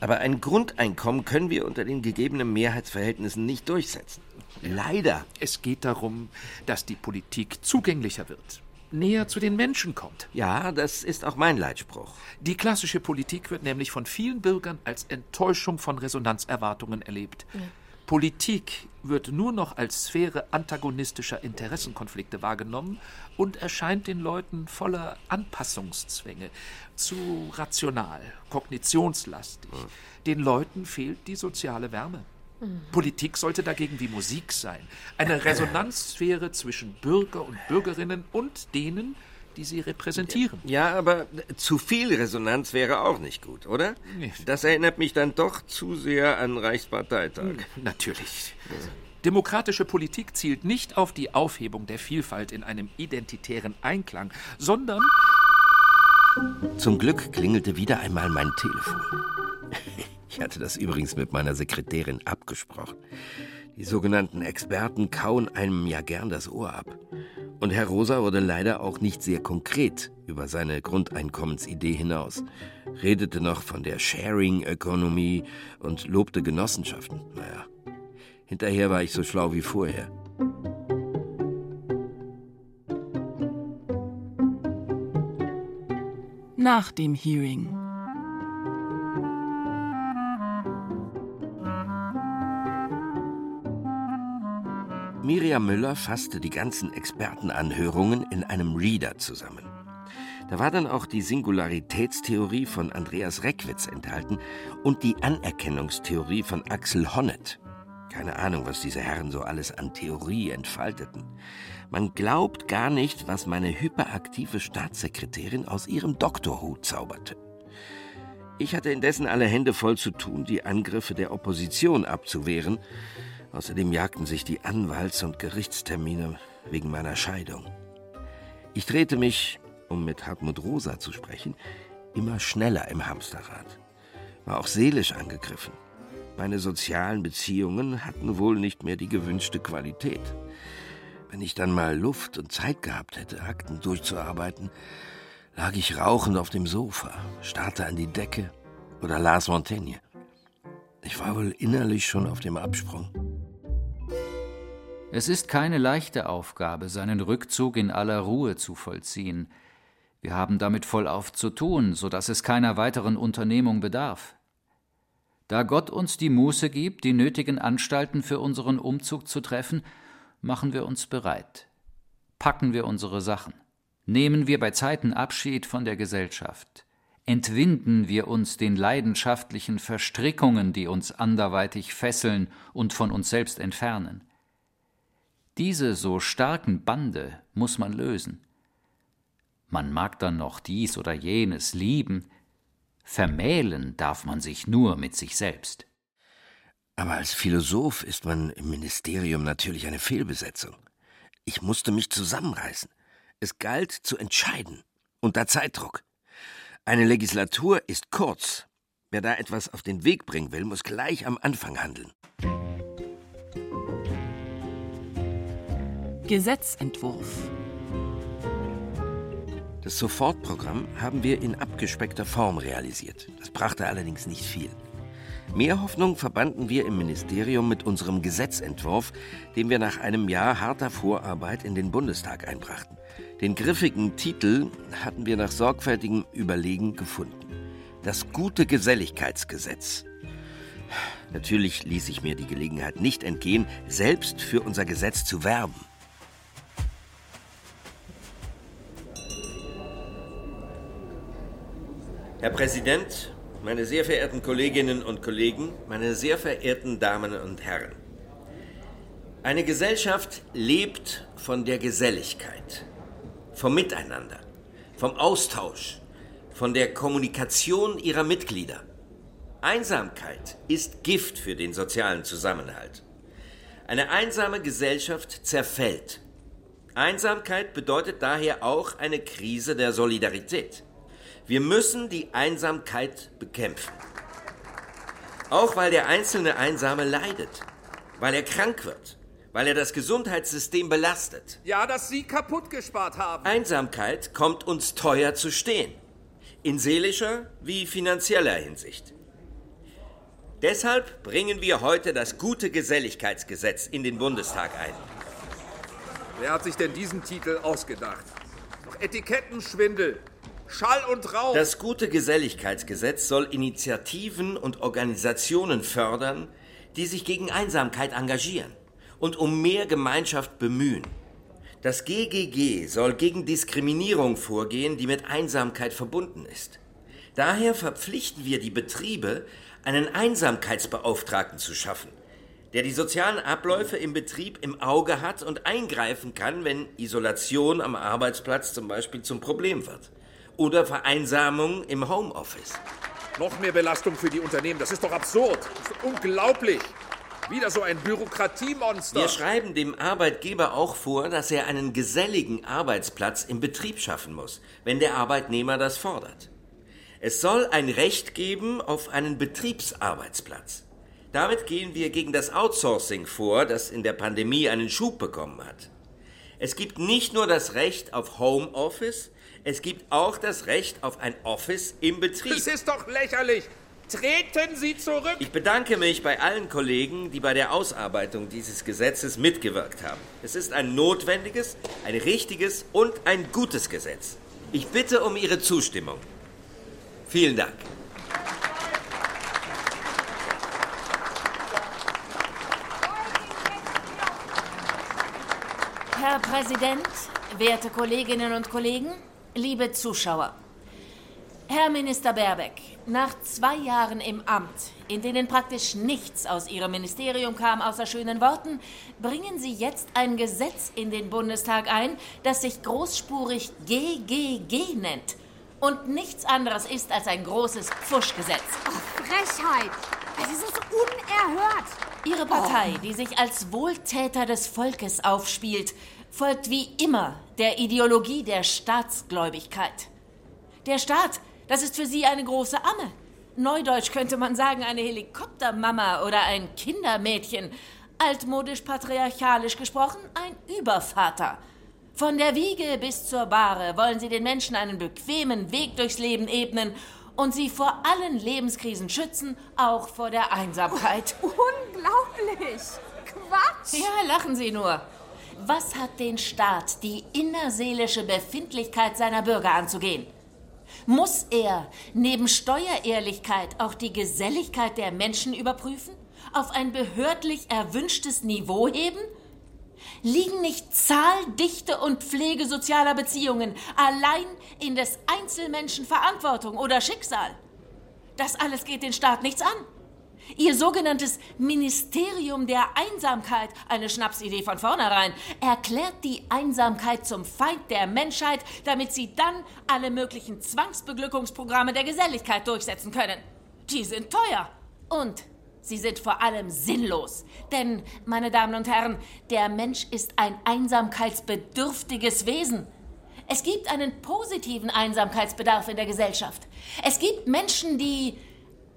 Aber ein Grundeinkommen können wir unter den gegebenen Mehrheitsverhältnissen nicht durchsetzen. Leider. Es geht darum, dass die Politik zugänglicher wird, näher zu den Menschen kommt. Ja, das ist auch mein Leitspruch. Die klassische Politik wird nämlich von vielen Bürgern als Enttäuschung von Resonanzerwartungen erlebt. Politik wird nur noch als Sphäre antagonistischer Interessenkonflikte wahrgenommen und erscheint den Leuten voller Anpassungszwänge, zu rational, kognitionslastig. Den Leuten fehlt die soziale Wärme. Politik sollte dagegen wie Musik sein, eine Resonanzsphäre zwischen Bürger und Bürgerinnen und denen, die sie repräsentieren. Ja, aber zu viel Resonanz wäre auch nicht gut, oder? Das erinnert mich dann doch zu sehr an Reichsparteitag. Natürlich. Demokratische Politik zielt nicht auf die Aufhebung der Vielfalt in einem identitären Einklang, sondern Zum Glück klingelte wieder einmal mein Telefon. Ich hatte das übrigens mit meiner Sekretärin abgesprochen. Die sogenannten Experten kauen einem ja gern das Ohr ab. Und Herr Rosa wurde leider auch nicht sehr konkret über seine Grundeinkommensidee hinaus. Redete noch von der Sharing-Ökonomie und lobte Genossenschaften. Naja, hinterher war ich so schlau wie vorher. Nach dem Hearing. Miriam Müller fasste die ganzen Expertenanhörungen in einem Reader zusammen. Da war dann auch die Singularitätstheorie von Andreas Reckwitz enthalten und die Anerkennungstheorie von Axel Honneth. Keine Ahnung, was diese Herren so alles an Theorie entfalteten. Man glaubt gar nicht, was meine hyperaktive Staatssekretärin aus ihrem Doktorhut zauberte. Ich hatte indessen alle Hände voll zu tun, die Angriffe der Opposition abzuwehren. Außerdem jagten sich die Anwalts- und Gerichtstermine wegen meiner Scheidung. Ich drehte mich, um mit Hartmut Rosa zu sprechen, immer schneller im Hamsterrad. War auch seelisch angegriffen. Meine sozialen Beziehungen hatten wohl nicht mehr die gewünschte Qualität. Wenn ich dann mal Luft und Zeit gehabt hätte, Akten durchzuarbeiten, lag ich rauchend auf dem Sofa, starrte an die Decke oder las Montaigne. Ich war wohl innerlich schon auf dem Absprung. Es ist keine leichte Aufgabe, seinen Rückzug in aller Ruhe zu vollziehen. Wir haben damit vollauf zu tun, so dass es keiner weiteren Unternehmung bedarf. Da Gott uns die Muße gibt, die nötigen Anstalten für unseren Umzug zu treffen, machen wir uns bereit. Packen wir unsere Sachen. Nehmen wir bei Zeiten Abschied von der Gesellschaft. Entwinden wir uns den leidenschaftlichen Verstrickungen, die uns anderweitig fesseln und von uns selbst entfernen. Diese so starken Bande muss man lösen. Man mag dann noch dies oder jenes lieben, vermählen darf man sich nur mit sich selbst. Aber als Philosoph ist man im Ministerium natürlich eine Fehlbesetzung. Ich musste mich zusammenreißen. Es galt zu entscheiden. Unter Zeitdruck. Eine Legislatur ist kurz. Wer da etwas auf den Weg bringen will, muss gleich am Anfang handeln. Gesetzentwurf. Das Sofortprogramm haben wir in abgespeckter Form realisiert. Das brachte allerdings nicht viel. Mehr Hoffnung verbanden wir im Ministerium mit unserem Gesetzentwurf, den wir nach einem Jahr harter Vorarbeit in den Bundestag einbrachten. Den griffigen Titel hatten wir nach sorgfältigem Überlegen gefunden. Das gute Geselligkeitsgesetz. Natürlich ließ ich mir die Gelegenheit nicht entgehen, selbst für unser Gesetz zu werben. Herr Präsident, meine sehr verehrten Kolleginnen und Kollegen, meine sehr verehrten Damen und Herren. Eine Gesellschaft lebt von der Geselligkeit, vom Miteinander, vom Austausch, von der Kommunikation ihrer Mitglieder. Einsamkeit ist Gift für den sozialen Zusammenhalt. Eine einsame Gesellschaft zerfällt. Einsamkeit bedeutet daher auch eine Krise der Solidarität. Wir müssen die Einsamkeit bekämpfen. Auch weil der einzelne Einsame leidet, weil er krank wird, weil er das Gesundheitssystem belastet. Ja, dass Sie kaputt gespart haben. Einsamkeit kommt uns teuer zu stehen, in seelischer wie finanzieller Hinsicht. Deshalb bringen wir heute das gute Geselligkeitsgesetz in den Bundestag ein. Wer hat sich denn diesen Titel ausgedacht? Doch Etikettenschwindel. Schall und Rauch. Das gute Geselligkeitsgesetz soll Initiativen und Organisationen fördern, die sich gegen Einsamkeit engagieren und um mehr Gemeinschaft bemühen. Das GGG soll gegen Diskriminierung vorgehen, die mit Einsamkeit verbunden ist. Daher verpflichten wir die Betriebe, einen Einsamkeitsbeauftragten zu schaffen, der die sozialen Abläufe im Betrieb im Auge hat und eingreifen kann, wenn Isolation am Arbeitsplatz zum Beispiel zum Problem wird oder Vereinsamung im Homeoffice. Noch mehr Belastung für die Unternehmen. Das ist doch absurd. Das ist unglaublich. Wieder so ein Bürokratiemonster. Wir schreiben dem Arbeitgeber auch vor, dass er einen geselligen Arbeitsplatz im Betrieb schaffen muss, wenn der Arbeitnehmer das fordert. Es soll ein Recht geben auf einen Betriebsarbeitsplatz. Damit gehen wir gegen das Outsourcing vor, das in der Pandemie einen Schub bekommen hat. Es gibt nicht nur das Recht auf Homeoffice, es gibt auch das Recht auf ein Office im Betrieb. Das ist doch lächerlich. Treten Sie zurück! Ich bedanke mich bei allen Kollegen, die bei der Ausarbeitung dieses Gesetzes mitgewirkt haben. Es ist ein notwendiges, ein richtiges und ein gutes Gesetz. Ich bitte um Ihre Zustimmung. Vielen Dank. Herr Präsident, werte Kolleginnen und Kollegen, liebe Zuschauer. Herr Minister Baerbeck, nach zwei Jahren im Amt, in denen praktisch nichts aus Ihrem Ministerium kam außer schönen Worten, bringen Sie jetzt ein Gesetz in den Bundestag ein, das sich großspurig GGG nennt und nichts anderes ist als ein großes Pfuschgesetz. Oh, Frechheit! Das ist unerhört! Ihre Partei, die sich als Wohltäter des Volkes aufspielt, folgt wie immer der Ideologie der Staatsgläubigkeit. Der Staat, das ist für sie eine große Amme. Neudeutsch könnte man sagen eine Helikoptermama oder ein Kindermädchen. Altmodisch patriarchalisch gesprochen ein Übervater. Von der Wiege bis zur Bahre wollen sie den Menschen einen bequemen Weg durchs Leben ebnen und sie vor allen Lebenskrisen schützen, auch vor der Einsamkeit. Unglaublich! Quatsch! Ja, lachen Sie nur. Was hat den Staat, die innerseelische Befindlichkeit seiner Bürger anzugehen? Muss er neben Steuerehrlichkeit auch die Geselligkeit der Menschen überprüfen? Auf ein behördlich erwünschtes Niveau heben? Liegen nicht Zahl, Dichte und Pflege sozialer Beziehungen allein in des Einzelmenschen Verantwortung oder Schicksal? Das alles geht den Staat nichts an. Ihr sogenanntes Ministerium der Einsamkeit, eine Schnapsidee von vornherein, erklärt die Einsamkeit zum Feind der Menschheit, damit sie dann alle möglichen Zwangsbeglückungsprogramme der Geselligkeit durchsetzen können. Die sind teuer und Sie sind vor allem sinnlos. Denn, meine Damen und Herren, der Mensch ist ein einsamkeitsbedürftiges Wesen. Es gibt einen positiven Einsamkeitsbedarf in der Gesellschaft. Es gibt Menschen, die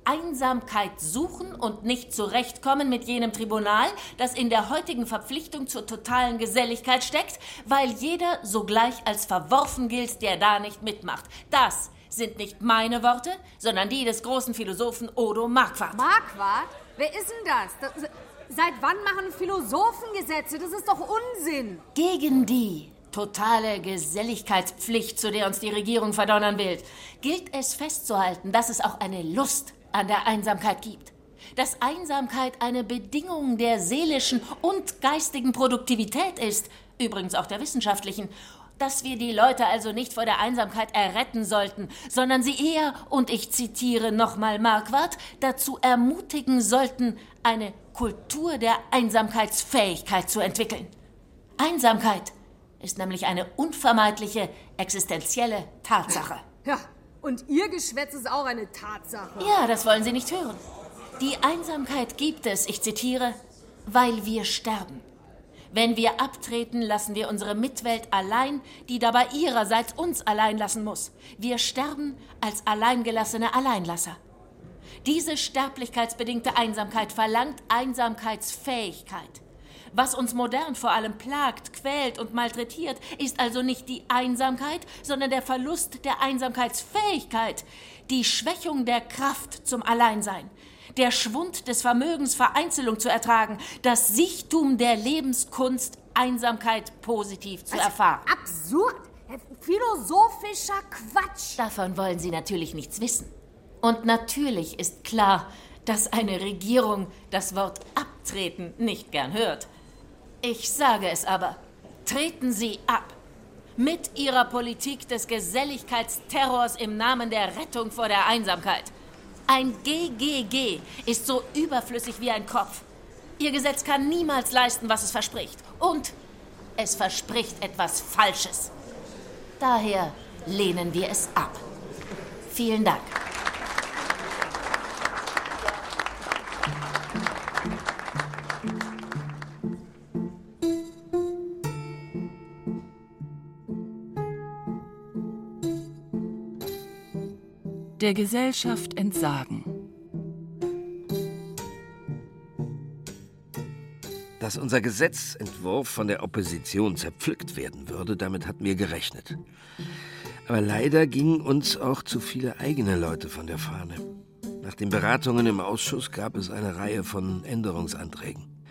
Einsamkeit suchen und nicht zurechtkommen mit jenem Tribunal, das in der heutigen Verpflichtung zur totalen Geselligkeit steckt, weil jeder sogleich als verworfen gilt, der da nicht mitmacht. Das sind nicht meine Worte, sondern die des großen Philosophen Odo Marquardt. Marquardt? Wer ist denn das? das? Seit wann machen Philosophen Gesetze? Das ist doch Unsinn. Gegen die totale Geselligkeitspflicht, zu der uns die Regierung verdonnern will, gilt es festzuhalten, dass es auch eine Lust an der Einsamkeit gibt. Dass Einsamkeit eine Bedingung der seelischen und geistigen Produktivität ist, übrigens auch der wissenschaftlichen, dass wir die Leute also nicht vor der Einsamkeit erretten sollten, sondern sie eher, und ich zitiere nochmal Marquardt, dazu ermutigen sollten, eine Kultur der Einsamkeitsfähigkeit zu entwickeln. Einsamkeit ist nämlich eine unvermeidliche existenzielle Tatsache. Ja, und Ihr Geschwätz ist auch eine Tatsache. Ja, das wollen Sie nicht hören. Die Einsamkeit gibt es, ich zitiere, weil wir sterben. Wenn wir abtreten, lassen wir unsere Mitwelt allein, die dabei ihrerseits uns allein lassen muss. Wir sterben als alleingelassene Alleinlasser. Diese sterblichkeitsbedingte Einsamkeit verlangt Einsamkeitsfähigkeit. Was uns modern vor allem plagt, quält und malträtiert, ist also nicht die Einsamkeit, sondern der Verlust der Einsamkeitsfähigkeit, die Schwächung der Kraft zum Alleinsein, der Schwund des Vermögens Vereinzelung zu ertragen, das Sichtum der Lebenskunst Einsamkeit positiv zu also erfahren. Absurd! Philosophischer Quatsch! Davon wollen Sie natürlich nichts wissen. Und natürlich ist klar, dass eine Regierung das Wort abtreten nicht gern hört. Ich sage es aber. Treten Sie ab. Mit Ihrer Politik des Geselligkeitsterrors im Namen der Rettung vor der Einsamkeit. Ein GGG ist so überflüssig wie ein Kopf. Ihr Gesetz kann niemals leisten, was es verspricht. Und es verspricht etwas Falsches. Daher lehnen wir es ab. Vielen Dank. Der Gesellschaft entsagen. Dass unser Gesetzentwurf von der Opposition zerpflückt werden würde, damit hatten wir gerechnet. Aber leider gingen uns auch zu viele eigene Leute von der Fahne. Nach den Beratungen im Ausschuss gab es eine Reihe von Änderungsanträgen.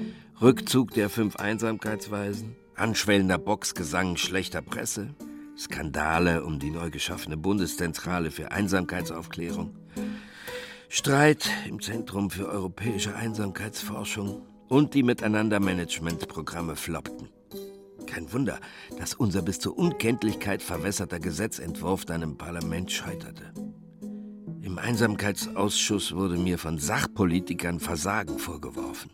Rückzug der fünf Einsamkeitsweisen, anschwellender Boxgesang schlechter Presse, Skandale um die neu geschaffene Bundeszentrale für Einsamkeitsaufklärung, Streit im Zentrum für europäische Einsamkeitsforschung und die Miteinander-Management-Programme floppten. Kein Wunder, dass unser bis zur Unkenntlichkeit verwässerter Gesetzentwurf dann im Parlament scheiterte. Im Einsamkeitsausschuss wurde mir von Sachpolitikern Versagen vorgeworfen.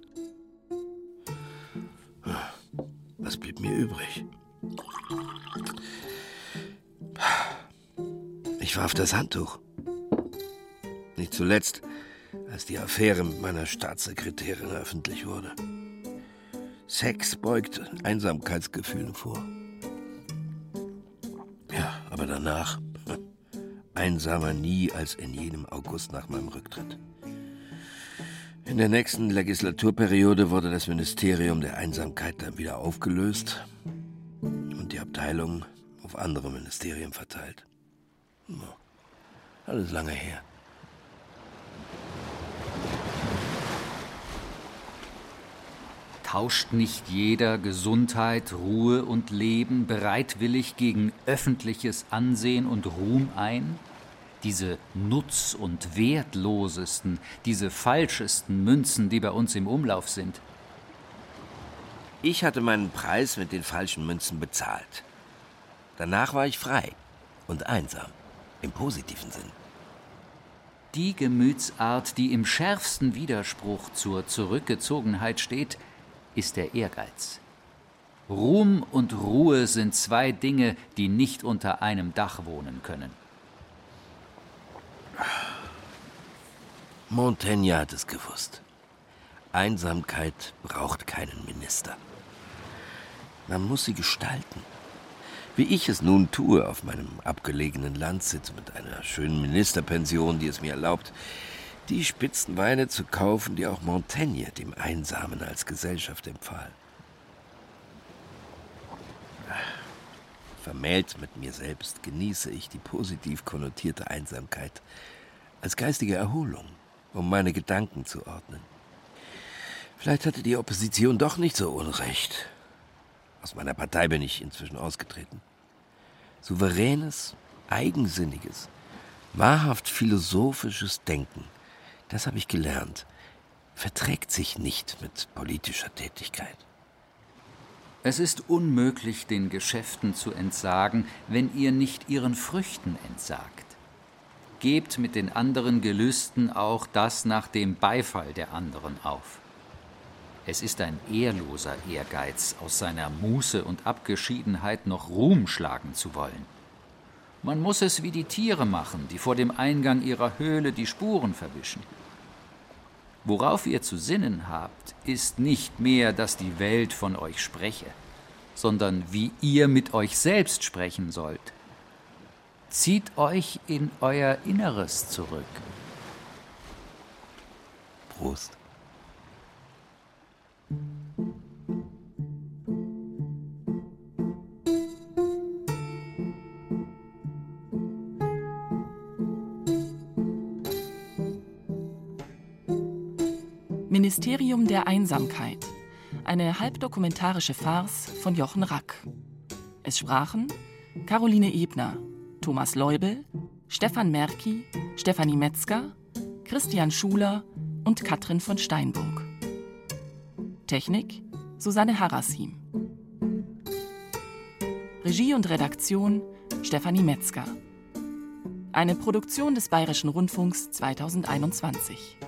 Was blieb mir übrig? Ich warf das Handtuch. Nicht zuletzt, als die Affäre mit meiner Staatssekretärin öffentlich wurde. Sex beugt Einsamkeitsgefühle vor. Ja, aber danach einsamer nie als in jenem August nach meinem Rücktritt. In der nächsten Legislaturperiode wurde das Ministerium der Einsamkeit dann wieder aufgelöst und die Abteilung auf andere Ministerien verteilt. Alles lange her. Tauscht nicht jeder Gesundheit, Ruhe und Leben bereitwillig gegen öffentliches Ansehen und Ruhm ein? Diese nutz- und wertlosesten, diese falschesten Münzen, die bei uns im Umlauf sind. Ich hatte meinen Preis mit den falschen Münzen bezahlt. Danach war ich frei und einsam. Im positiven Sinn. Die Gemütsart, die im schärfsten Widerspruch zur Zurückgezogenheit steht, ist der Ehrgeiz. Ruhm und Ruhe sind zwei Dinge, die nicht unter einem Dach wohnen können. Montaigne hat es gewusst. Einsamkeit braucht keinen Minister. Man muss sie gestalten. Wie ich es nun tue auf meinem abgelegenen Landsitz mit einer schönen Ministerpension, die es mir erlaubt, die Spitzenweine zu kaufen, die auch Montaigne dem Einsamen als Gesellschaft empfahl. Vermählt mit mir selbst genieße ich die positiv konnotierte Einsamkeit als geistige Erholung, um meine Gedanken zu ordnen. Vielleicht hatte die Opposition doch nicht so unrecht. Aus meiner Partei bin ich inzwischen ausgetreten. Souveränes, eigensinniges, wahrhaft philosophisches Denken, das habe ich gelernt, verträgt sich nicht mit politischer Tätigkeit. Es ist unmöglich, den Geschäften zu entsagen, wenn ihr nicht ihren Früchten entsagt. Gebt mit den anderen Gelüsten auch das nach dem Beifall der anderen auf. Es ist ein ehrloser Ehrgeiz, aus seiner Muße und Abgeschiedenheit noch Ruhm schlagen zu wollen. Man muss es wie die Tiere machen, die vor dem Eingang ihrer Höhle die Spuren verwischen. Worauf ihr zu sinnen habt, ist nicht mehr, dass die Welt von euch spreche, sondern wie ihr mit euch selbst sprechen sollt. Zieht euch in euer Inneres zurück. Prost. Ministerium der Einsamkeit. Eine halbdokumentarische Farce von Jochen Rack. Es sprachen Caroline Ebner, Thomas Leubel, Stefan Merki, Stefanie Metzger, Christian Schuler und Katrin von Steinburg. Technik Susanne Harasim. Regie und Redaktion Stefanie Metzger. Eine Produktion des Bayerischen Rundfunks 2021.